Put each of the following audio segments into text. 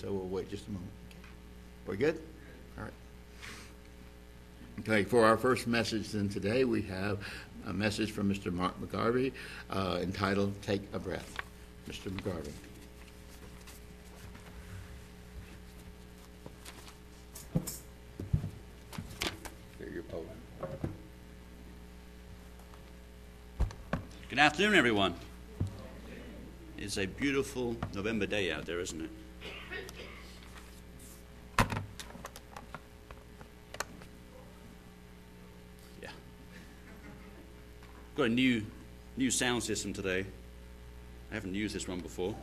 so we'll wait just a moment. We're good? All right. Okay, for our first message then today, we have a message from Mr. Mark McGarvey uh, entitled Take a Breath. Mr. McGarvey. Here, your podium. Good afternoon, everyone. It's a beautiful November day out there, isn't it? Yeah. Got a new new sound system today. I haven't used this one before.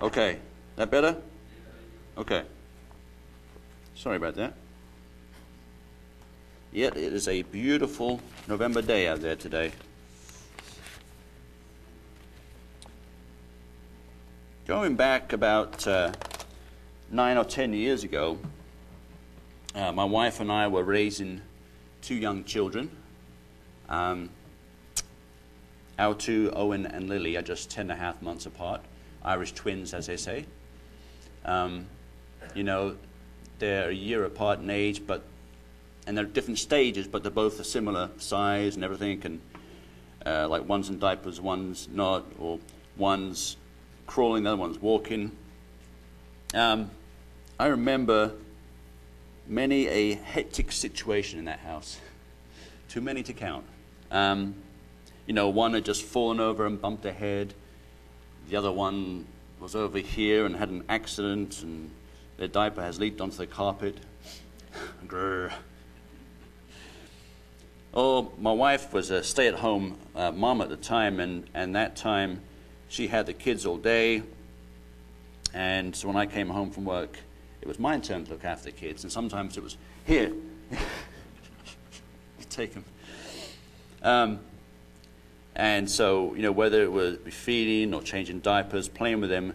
Okay, that better? Okay. Sorry about that. Yet it is a beautiful November day out there today. Going back about uh, nine or ten years ago, uh, my wife and I were raising two young children. Um, our two, Owen and Lily, are just ten and a half months apart, Irish twins, as they say. Um, you know, they're a year apart in age, but and they're different stages, but they're both a similar size and everything. And uh, like one's in diapers, one's not, or one's crawling, the other one's walking. Um, I remember many a hectic situation in that house, too many to count. Um, you know, one had just fallen over and bumped her head. The other one was over here and had an accident, and their diaper has leaked onto the carpet. Grrr. Oh, my wife was a stay at home uh, mom at the time, and, and that time she had the kids all day. And so when I came home from work, it was my turn to look after the kids. And sometimes it was, here, take them. Um, and so, you know, whether it was feeding or changing diapers, playing with them.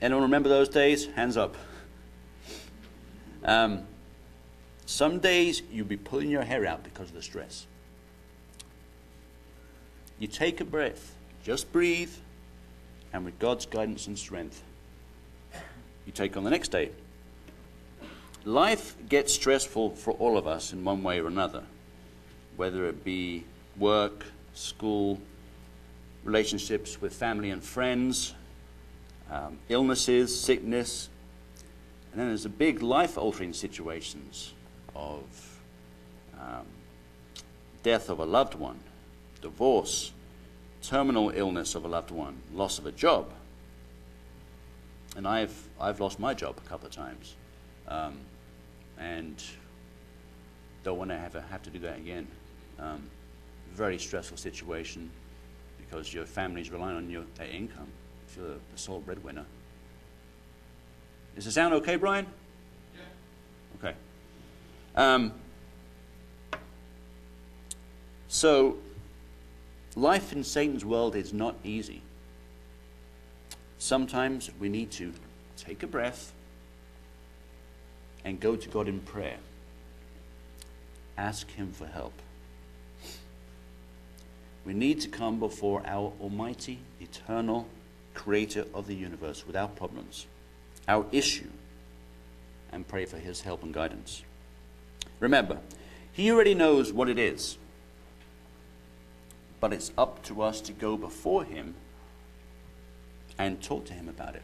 Anyone remember those days? Hands up. Um, some days you'll be pulling your hair out because of the stress. You take a breath, just breathe, and with God's guidance and strength, you take on the next day. Life gets stressful for all of us in one way or another, whether it be work, school, relationships with family and friends, um, illnesses, sickness, and then there's the big life altering situations of um, death of a loved one, divorce, terminal illness of a loved one, loss of a job. And I've, I've lost my job a couple of times. Um, and don't want to have, have to do that again. Um, very stressful situation because your family's relying on your income if you're the sole breadwinner. Does it sound okay, Brian? Yeah. Okay. Um, so, life in Satan's world is not easy. Sometimes we need to take a breath and go to God in prayer. Ask Him for help. We need to come before our Almighty, eternal Creator of the universe without problems, our issue, and pray for His help and guidance. Remember, He already knows what it is, but it's up to us to go before Him and talk to Him about it.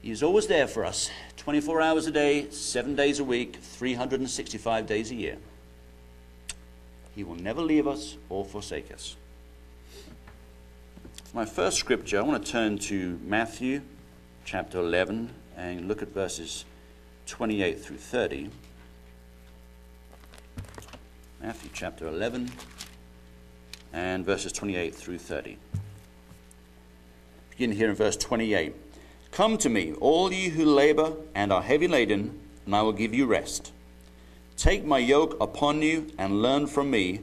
He is always there for us 24 hours a day, 7 days a week, 365 days a year. He will never leave us or forsake us. For my first scripture, I want to turn to Matthew chapter 11 and look at verses 28 through 30. Matthew chapter 11 and verses 28 through 30. Begin here in verse 28. Come to me, all you who labor and are heavy laden, and I will give you rest. Take my yoke upon you and learn from me,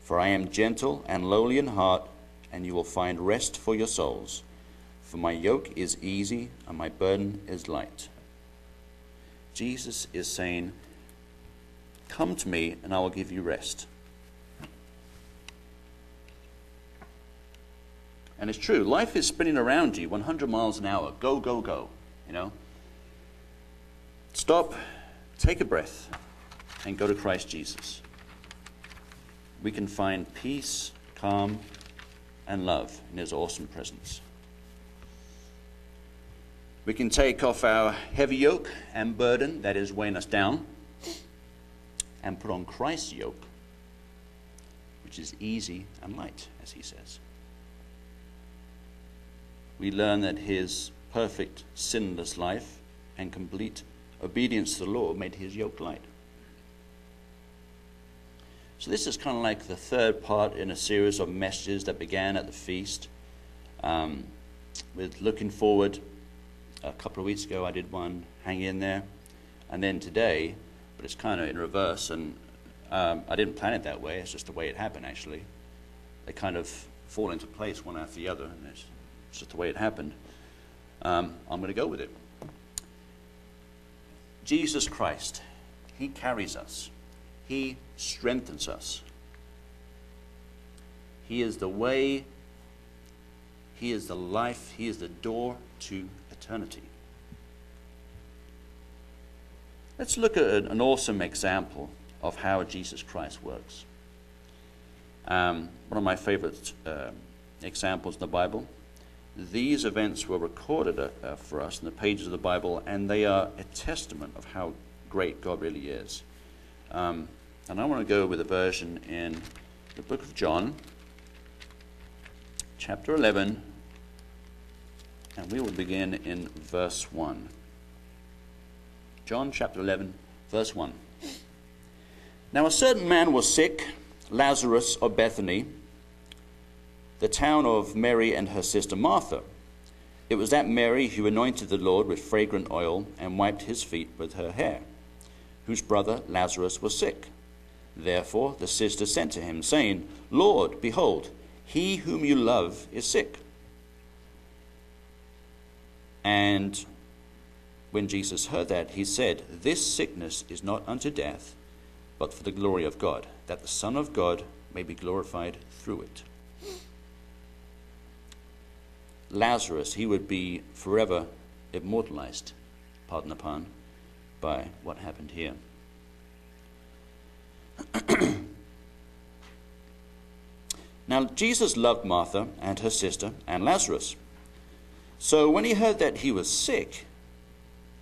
for I am gentle and lowly in heart, and you will find rest for your souls. For my yoke is easy and my burden is light. Jesus is saying, Come to me, and I will give you rest. And it's true, life is spinning around you 100 miles an hour. Go, go, go. You know? Stop, take a breath, and go to Christ Jesus. We can find peace, calm, and love in His awesome presence. We can take off our heavy yoke and burden that is weighing us down and put on Christ's yoke, which is easy and light, as He says we learn that his perfect, sinless life and complete obedience to the law made his yoke light. So, this is kind of like the third part in a series of messages that began at the feast. Um, with looking forward, a couple of weeks ago I did one, hang in there. And then today, but it's kind of in reverse, and um, I didn't plan it that way, it's just the way it happened actually. They kind of fall into place one after the other, and it's it's just the way it happened. Um, I'm going to go with it. Jesus Christ, He carries us, He strengthens us. He is the way, He is the life, He is the door to eternity. Let's look at an awesome example of how Jesus Christ works. Um, one of my favorite uh, examples in the Bible these events were recorded uh, uh, for us in the pages of the Bible, and they are a testament of how great God really is. Um, and I want to go with a version in the book of John, chapter 11, and we will begin in verse 1. John chapter 11, verse 1. Now a certain man was sick, Lazarus of Bethany the town of Mary and her sister Martha. It was that Mary who anointed the Lord with fragrant oil and wiped his feet with her hair, whose brother Lazarus was sick. Therefore the sister sent to him, saying, Lord, behold, he whom you love is sick. And when Jesus heard that, he said, This sickness is not unto death, but for the glory of God, that the Son of God may be glorified through it. Lazarus, he would be forever immortalized, pardon the pun, by what happened here. now, Jesus loved Martha and her sister and Lazarus. So when he heard that he was sick,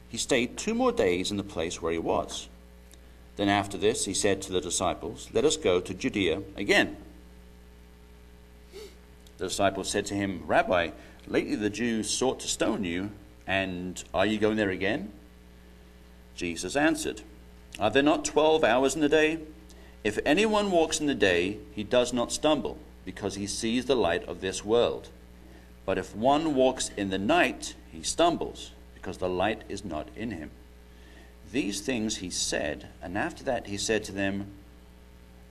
he stayed two more days in the place where he was. Then after this, he said to the disciples, Let us go to Judea again. The disciples said to him, Rabbi, Lately the Jews sought to stone you, and are you going there again? Jesus answered, Are there not twelve hours in the day? If anyone walks in the day, he does not stumble, because he sees the light of this world. But if one walks in the night, he stumbles, because the light is not in him. These things he said, and after that he said to them,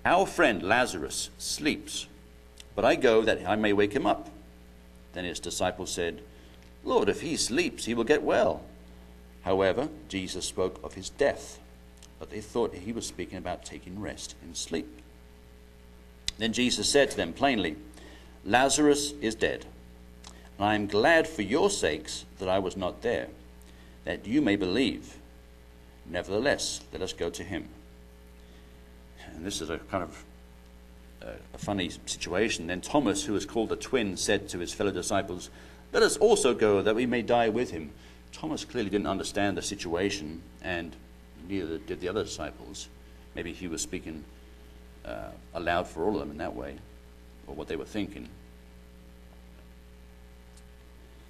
Our friend Lazarus sleeps, but I go that I may wake him up. Then his disciples said, Lord, if he sleeps, he will get well. However, Jesus spoke of his death, but they thought he was speaking about taking rest in sleep. Then Jesus said to them plainly, Lazarus is dead, and I am glad for your sakes that I was not there, that you may believe. Nevertheless, let us go to him. And this is a kind of a funny situation. Then Thomas, who was called the twin, said to his fellow disciples, Let us also go that we may die with him. Thomas clearly didn't understand the situation, and neither did the other disciples. Maybe he was speaking uh, aloud for all of them in that way, or what they were thinking.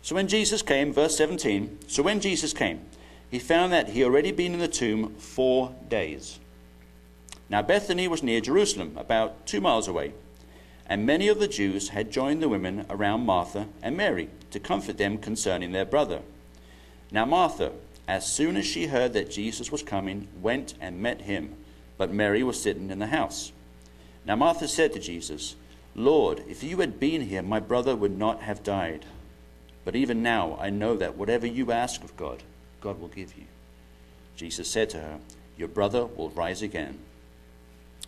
So when Jesus came, verse 17, so when Jesus came, he found that he had already been in the tomb four days. Now Bethany was near Jerusalem, about two miles away, and many of the Jews had joined the women around Martha and Mary to comfort them concerning their brother. Now Martha, as soon as she heard that Jesus was coming, went and met him, but Mary was sitting in the house. Now Martha said to Jesus, Lord, if you had been here, my brother would not have died. But even now I know that whatever you ask of God, God will give you. Jesus said to her, Your brother will rise again.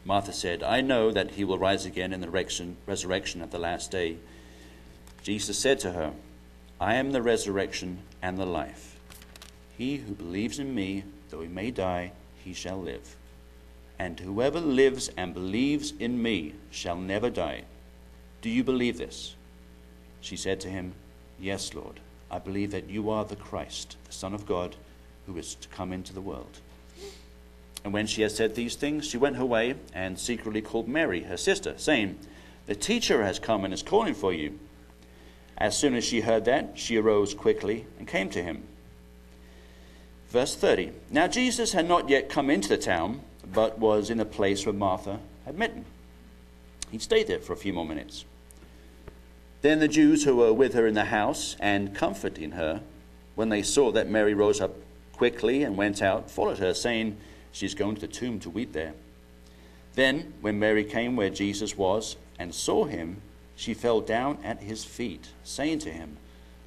Martha said, I know that he will rise again in the resurrection at the last day. Jesus said to her, I am the resurrection and the life. He who believes in me, though he may die, he shall live. And whoever lives and believes in me shall never die. Do you believe this? She said to him, Yes, Lord. I believe that you are the Christ, the Son of God, who is to come into the world. And when she had said these things, she went her way and secretly called Mary, her sister, saying, The teacher has come and is calling for you. As soon as she heard that, she arose quickly and came to him. Verse 30 Now Jesus had not yet come into the town, but was in a place where Martha had met him. He stayed there for a few more minutes. Then the Jews who were with her in the house and comforting her, when they saw that Mary rose up quickly and went out, followed her, saying, She is going to the tomb to weep there. Then, when Mary came where Jesus was and saw him, she fell down at his feet, saying to him,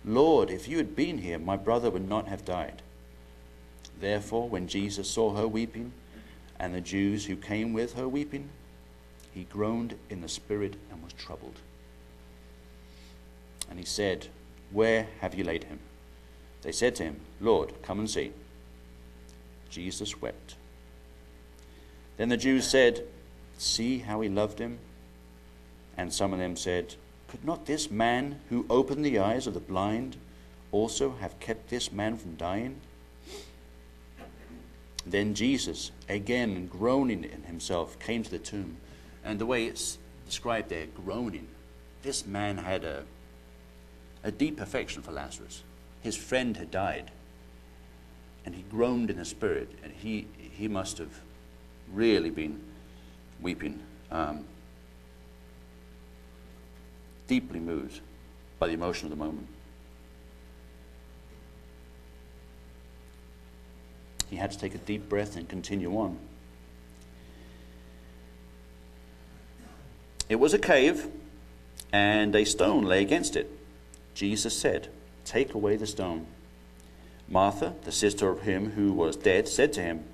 Lord, if you had been here, my brother would not have died. Therefore, when Jesus saw her weeping, and the Jews who came with her weeping, he groaned in the spirit and was troubled. And he said, Where have you laid him? They said to him, Lord, come and see. Jesus wept. Then the Jews said, See how he loved him? And some of them said, Could not this man who opened the eyes of the blind also have kept this man from dying? Then Jesus, again groaning in himself, came to the tomb. And the way it's described there, groaning, this man had a, a deep affection for Lazarus. His friend had died. And he groaned in the spirit. And he, he must have really been weeping, um, deeply moved by the emotion of the moment. He had to take a deep breath and continue on. It was a cave, and a stone lay against it. Jesus said, Take away the stone. Martha, the sister of him who was dead, said to him,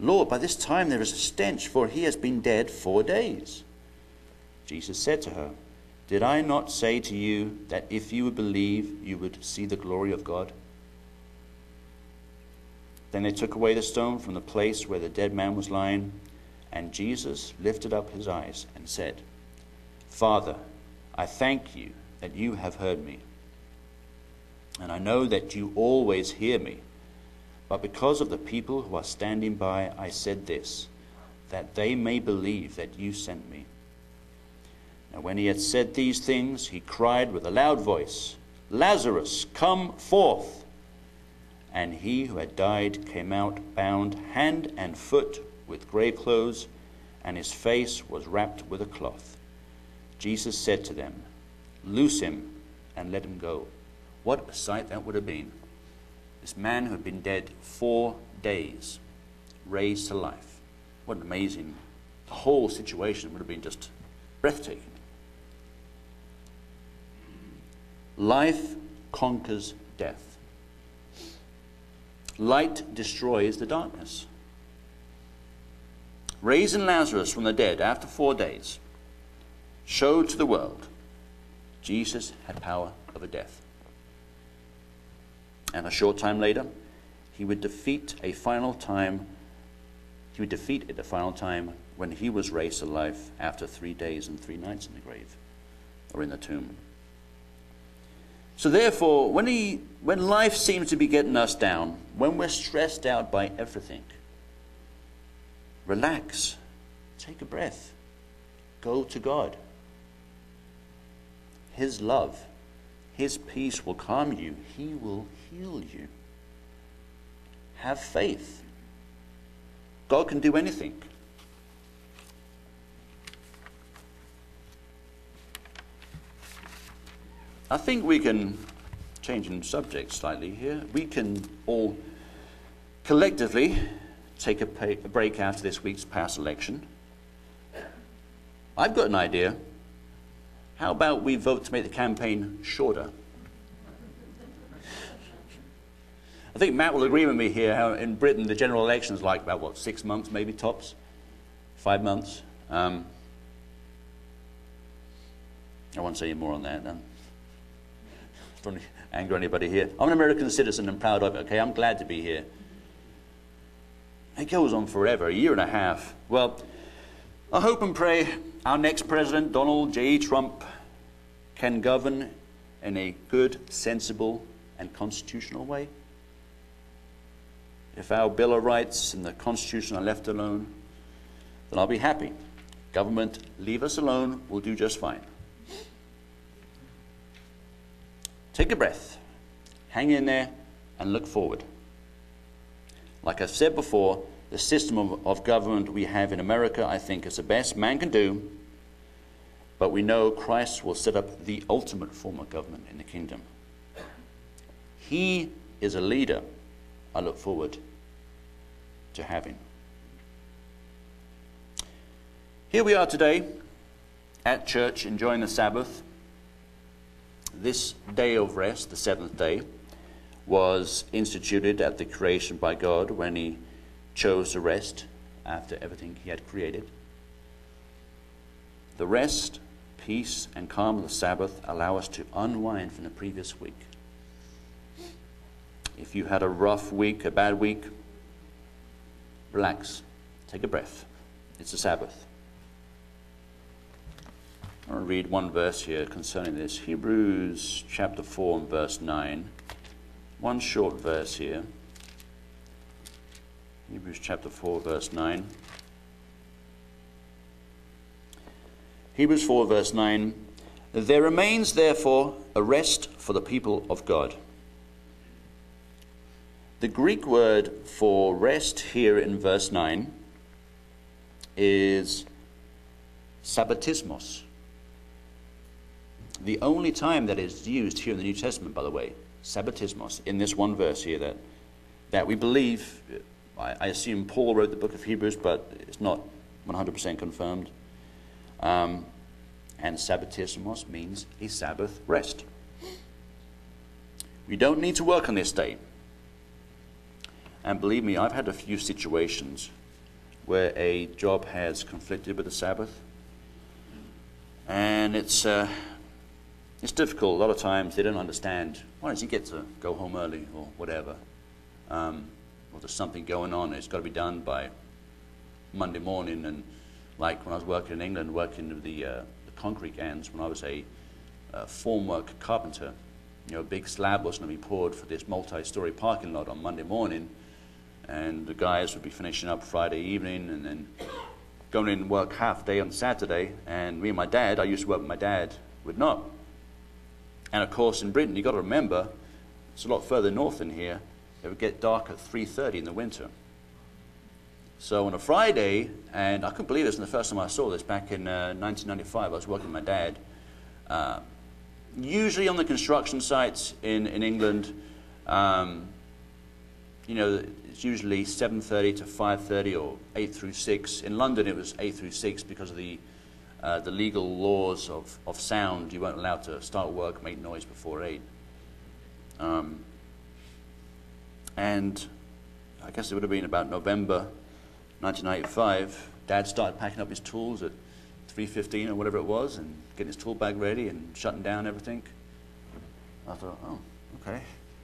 Lord, by this time there is a stench, for he has been dead four days. Jesus said to her, Did I not say to you that if you would believe, you would see the glory of God? Then they took away the stone from the place where the dead man was lying, and Jesus lifted up his eyes and said, Father, I thank you that you have heard me. And I know that you always hear me. But because of the people who are standing by, I said this, that they may believe that you sent me. Now, when he had said these things, he cried with a loud voice, Lazarus, come forth. And he who had died came out bound hand and foot with grave clothes, and his face was wrapped with a cloth. Jesus said to them, Loose him and let him go. What a sight that would have been. This man who had been dead four days, raised to life. What an amazing, the whole situation would have been just breathtaking. Life conquers death. Light destroys the darkness. Raising Lazarus from the dead after four days showed to the world Jesus had power over death. And a short time later, he would defeat a final time, he would defeat at the final time when he was raised to life after three days and three nights in the grave or in the tomb. So therefore, when, he, when life seems to be getting us down, when we're stressed out by everything, relax, take a breath, go to God. His love, His peace will calm you, He will heal you. Have faith. God can do anything. I think we can, changing subject slightly here, we can all collectively take a, pay, a break after this week's past election. I've got an idea. How about we vote to make the campaign shorter? I think Matt will agree with me here how in Britain the general election is like about, what, six months maybe tops? Five months? Um, I won't say any more on that. Don't anger anybody here. I'm an American citizen and proud of it, okay? I'm glad to be here. It goes on forever, a year and a half. Well, I hope and pray our next president, Donald J. Trump, can govern in a good, sensible, and constitutional way. If our Bill of Rights and the Constitution are left alone, then I'll be happy. Government, leave us alone, we'll do just fine. Take a breath, hang in there, and look forward. Like I've said before, the system of, of, government we have in America, I think, is the best man can do, but we know Christ will set up the ultimate form of government in the kingdom. He is a leader I look forward to having. Here we are today at church enjoying the Sabbath. This day of rest, the seventh day, was instituted at the creation by God when He chose to rest after everything He had created. The rest, peace, and calm of the Sabbath allow us to unwind from the previous week. If you had a rough week, a bad week, relax, take a breath. It's the Sabbath. I want to read one verse here concerning this Hebrews chapter 4 and verse 9. One short verse here. Hebrews chapter 4, verse 9. Hebrews 4, verse 9. There remains, therefore, a rest for the people of God. The Greek word for rest here in verse 9 is sabbatismos. The only time that is used here in the New Testament, by the way, sabbatismos, in this one verse here that, that we believe, I, I assume Paul wrote the book of Hebrews, but it's not 100% confirmed. Um, and sabbatismos means a Sabbath rest. We don't need to work on this day. And believe me, I've had a few situations where a job has conflicted with the Sabbath. And it's, uh, it's difficult. A lot of times they don't understand why does he get to go home early or whatever. Um, or there's something going on. It's got to be done by Monday morning. And like when I was working in England, working with the, uh, the concrete gangs, when I was a uh, formwork carpenter, you know, a big slab was going to be poured for this multi-story parking lot on Monday morning and the guys would be finishing up Friday evening and then going in and work half day on Saturday. And me and my dad, I used to work with my dad, would not. And of course, in Britain, you've got to remember, it's a lot further north than here. It would get dark at 3.30 in the winter. So on a Friday, and I couldn't believe this, and the first time I saw this back in uh, 1995, I was working with my dad. Uh, usually on the construction sites in, in England, um, you know, it's usually 7.30 to 5.30 or 8 through 6. In London, it was 8 through 6 because of the, uh, the legal laws of, of sound. You weren't allowed to start work, make noise before 8. Um, and I guess it would have been about November 1995. Dad started packing up his tools at 3.15 or whatever it was and getting his tool bag ready and shutting down everything. I thought, oh, okay.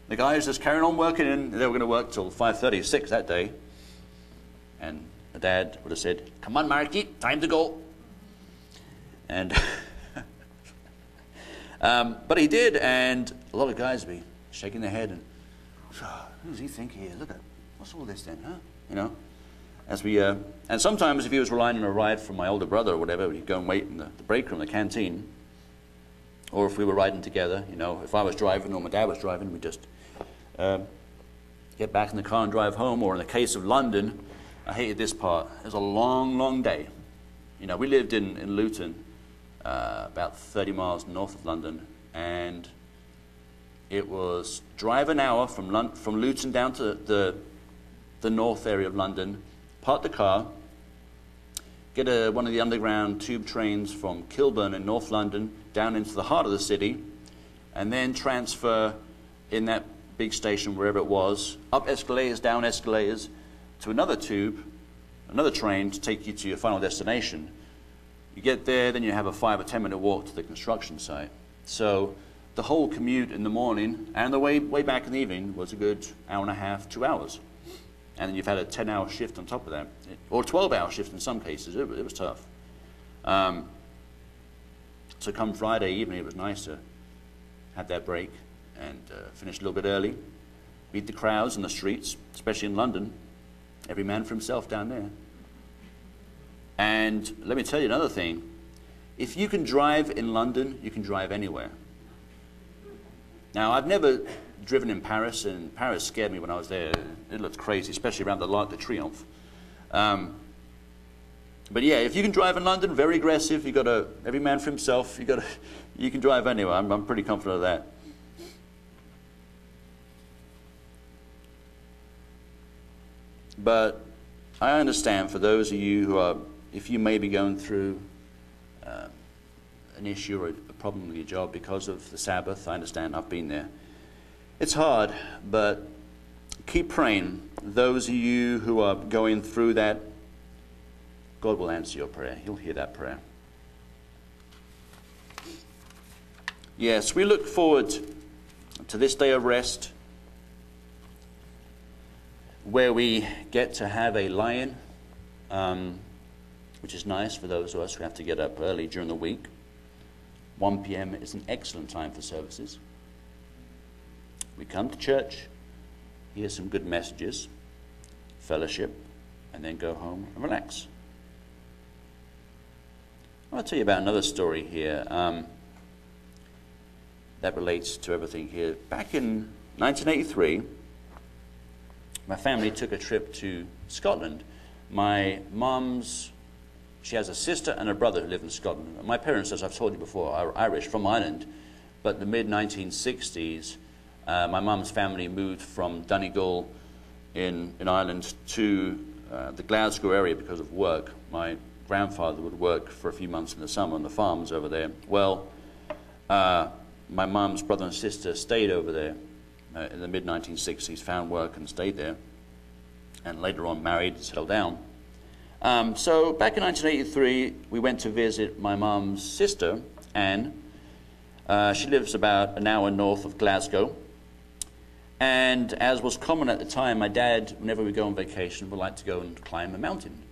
The guys just carrying on working, and they were going to work till 5.30, 6 that day. And the dad would have said, come on, Marky, time to go. And, um, but he did, and a lot of guys would be shaking their head and, who's he think he is? Look at, what's all this then, huh? You know? As we, uh, and sometimes if he was relying on a ride from my older brother or whatever, we'd go and wait in the, the break room, the canteen. Or if we were riding together, you know, if I was driving or my dad was driving, we'd just uh, get back in the car and drive home. Or in the case of London, I hated this part. It was a long, long day. You know, we lived in, in Luton, uh, about 30 miles north of London, and it was drive an hour from, Lon- from Luton down to the, the north area of London, park the car, get a, one of the underground tube trains from Kilburn in North London down into the heart of the city, and then transfer in that big station, wherever it was, up escalators, down escalators, to another tube, another train to take you to your final destination. You get there, then you have a five or ten minute walk to the construction site. So the whole commute in the morning and the way, way back in the evening was a good hour and a half, two hours. And then you've had a 10 hour shift on top of that, or 12 hour shift in some cases. It, it was tough. Um, so come Friday evening, it was nice to have that break and uh, finish a little bit early, meet the crowds in the streets, especially in London. Every man for himself down there. And let me tell you another thing. If you can drive in London, you can drive anywhere. Now, I've never driven in Paris, and Paris scared me when I was there. It looked crazy, especially around the L'Arc de Triomphe. Um, but yeah, if you can drive in London, very aggressive. You got a every man for himself. You got you can drive anywhere. I'm, I'm pretty confident of that. But I understand for those of you who are, if you may be going through uh, an issue or problem with your job because of the Sabbath, I understand. I've been there. It's hard, but keep praying. Those of you who are going through that, God will answer your prayer. He'll hear that prayer. Yes, we look forward to this day of rest where we get to have a lion, um, which is nice for those of us who have to get up early during the week. 1 p.m. is an excellent time for services. We come to church, hear some good messages, fellowship, and then go home and relax. I want to tell you about another story here um, that relates to everything here. Back in 1983, my family took a trip to Scotland. My mom's, she has a sister and a brother who live in Scotland. My parents, as I've told you before, are Irish from Ireland, but in the mid 1960s, uh, my mum's family moved from Donegal in, in Ireland to uh, the Glasgow area because of work. My grandfather would work for a few months in the summer on the farms over there. Well, uh, my mum's brother and sister stayed over there uh, in the mid 1960s, found work and stayed there, and later on married and settled down. Um, so back in 1983, we went to visit my mum's sister, Anne. Uh, she lives about an hour north of Glasgow. And as was common at the time, my dad, whenever we go on vacation, would like to go and climb a mountain.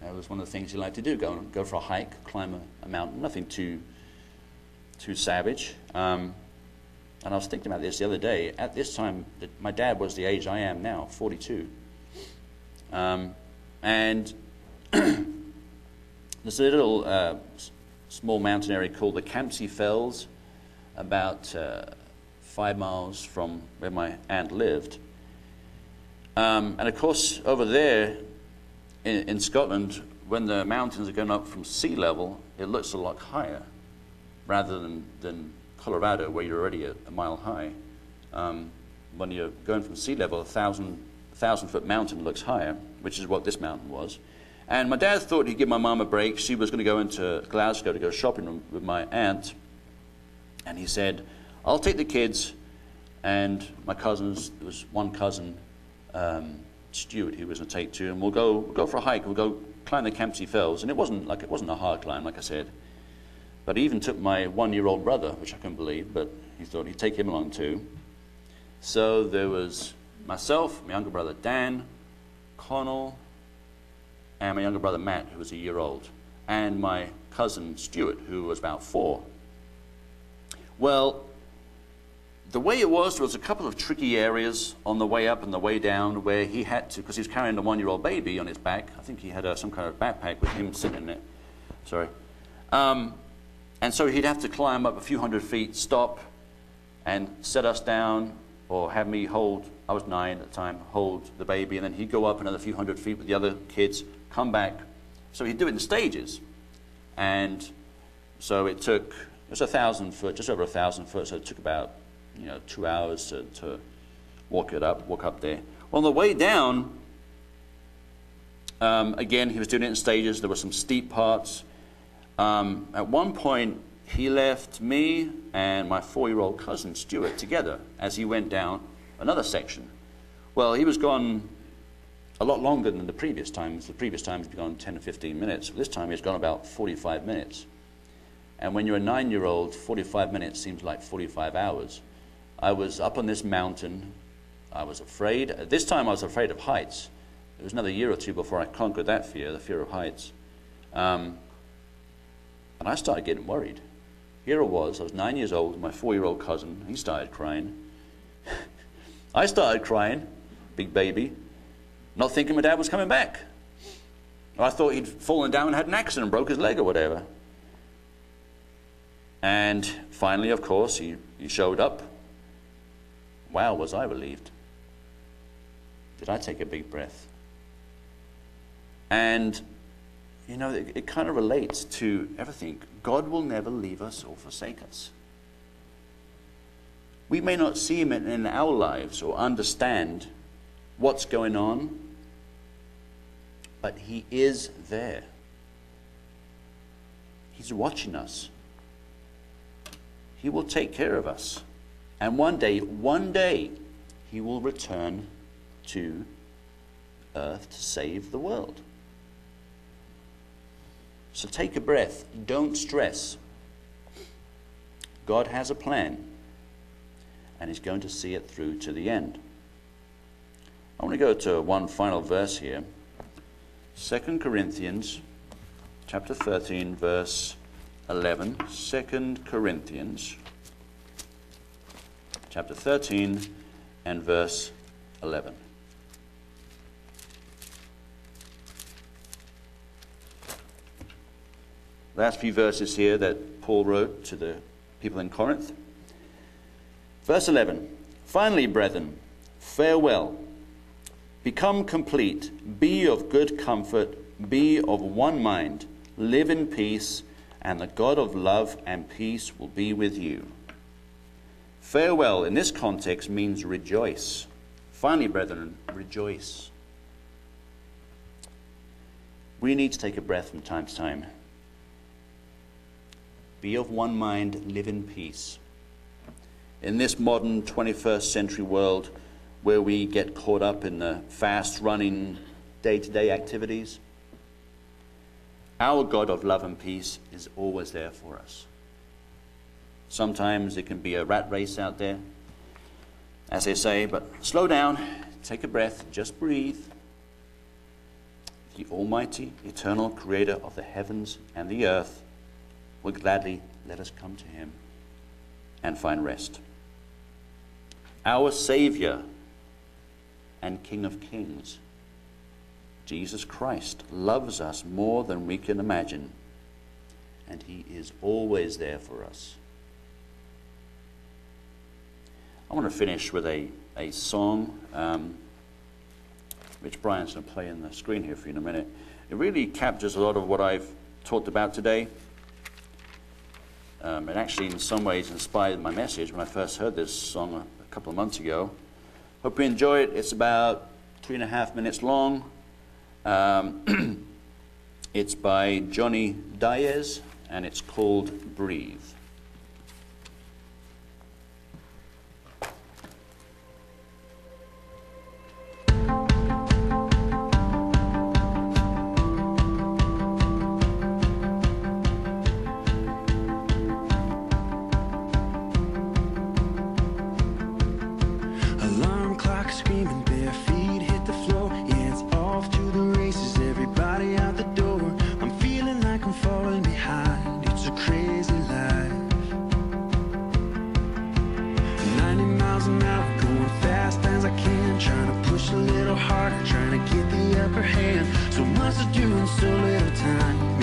That was one of the things he liked to do: go go for a hike, climb a, a mountain. Nothing too too savage. Um, and I was thinking about this the other day. At this time, my dad was the age I am now, 42. Um, and there's a little uh, small mountain area called the Campsie Fells, about. Uh, five miles from where my aunt lived. Um, and of course, over there in, in, Scotland, when the mountains are going up from sea level, it looks a lot higher rather than, than Colorado, where you're already a, a mile high. Um, when you're going from sea level, a thousand, thousand foot mountain looks higher, which is what this mountain was. And my dad thought he'd give my mom a break. She was going to go into Glasgow to go shopping with my aunt. And he said, I'll take the kids and my cousins. There was one cousin, um, Stuart, who was going to take two, and we'll go we'll go for a hike. We'll go climb the Campsie Fells, and it wasn't like it wasn't a hard climb, like I said. But he even took my one-year-old brother, which I couldn't believe, but he thought he'd take him along too. So there was myself, my younger brother Dan, Connell, and my younger brother Matt, who was a year old, and my cousin Stuart, who was about four. Well, the way it was, there was a couple of tricky areas on the way up and the way down where he had to, because he was carrying a one-year-old baby on his back. I think he had uh, some kind of backpack with him sitting in it. Sorry. Um, and so he'd have to climb up a few hundred feet, stop, and set us down, or have me hold, I was nine at the time, hold the baby, and then he'd go up another few hundred feet with the other kids, come back. So he'd do it in stages. And so it took, it was a thousand foot, just over a thousand foot, so it took about you know, two hours to, to walk it up, walk up there. On the way down, um, again, he was doing it in stages. There were some steep parts. Um, at one point, he left me and my four year old cousin, Stuart, together as he went down another section. Well, he was gone a lot longer than the previous times. The previous times have gone 10 or 15 minutes. This time it's gone about 45 minutes. And when you're a nine year old, 45 minutes seems like 45 hours. I was up on this mountain. I was afraid. This time, I was afraid of heights. It was another year or two before I conquered that fear, the fear of heights. Um, and I started getting worried. Here I was, I was nine years old, my four year old cousin, he started crying. I started crying, big baby, not thinking my dad was coming back. I thought he'd fallen down and had an accident and broke his leg or whatever. And finally, of course, he, he showed up. Wow, was I relieved. Did I take a big breath? And, you know, it, it kind of relates to everything. God will never leave us or forsake us. We may not see Him in, in our lives or understand what's going on, but He is there. He's watching us. He will take care of us. And one day, one day, He will return to earth to save the world. So take a breath. Don't stress. God has a plan, and He's going to see it through to the end. I want to go to one final verse here 2 Corinthians chapter 13, verse 11. 2 Corinthians chapter 13 and verse 11. Last few verses here that Paul wrote to the people in Corinth. Verse 11 Finally, brethren, farewell. Become complete. Be of good comfort. Be of one mind. Live in peace, and the God of love and peace will be with you. Farewell in this context means rejoice. Finally, brethren, rejoice. We need to take a breath from time to time. Be of one mind, live in peace. In this modern 21st century world where we get caught up in the fast running day to day activities, our God of love and peace is always there for us. Sometimes it can be a rat race out there, as they say, but slow down, take a breath, just breathe. The Almighty, eternal Creator of the heavens and the earth will gladly let us come to Him and find rest. Our Savior and King of Kings, Jesus Christ, loves us more than we can imagine, and He is always there for us. I want to finish with a, a song, um, which Brian's going to play on the screen here for you in a minute. It really captures a lot of what I've talked about today. Um, it actually, in some ways, inspired my message when I first heard this song a, a couple of months ago. Hope you enjoy it. It's about three and a half minutes long. Um, it's by Johnny Diaz, and it's called Breathe. Trying to get the upper hand. So much to do in so little time.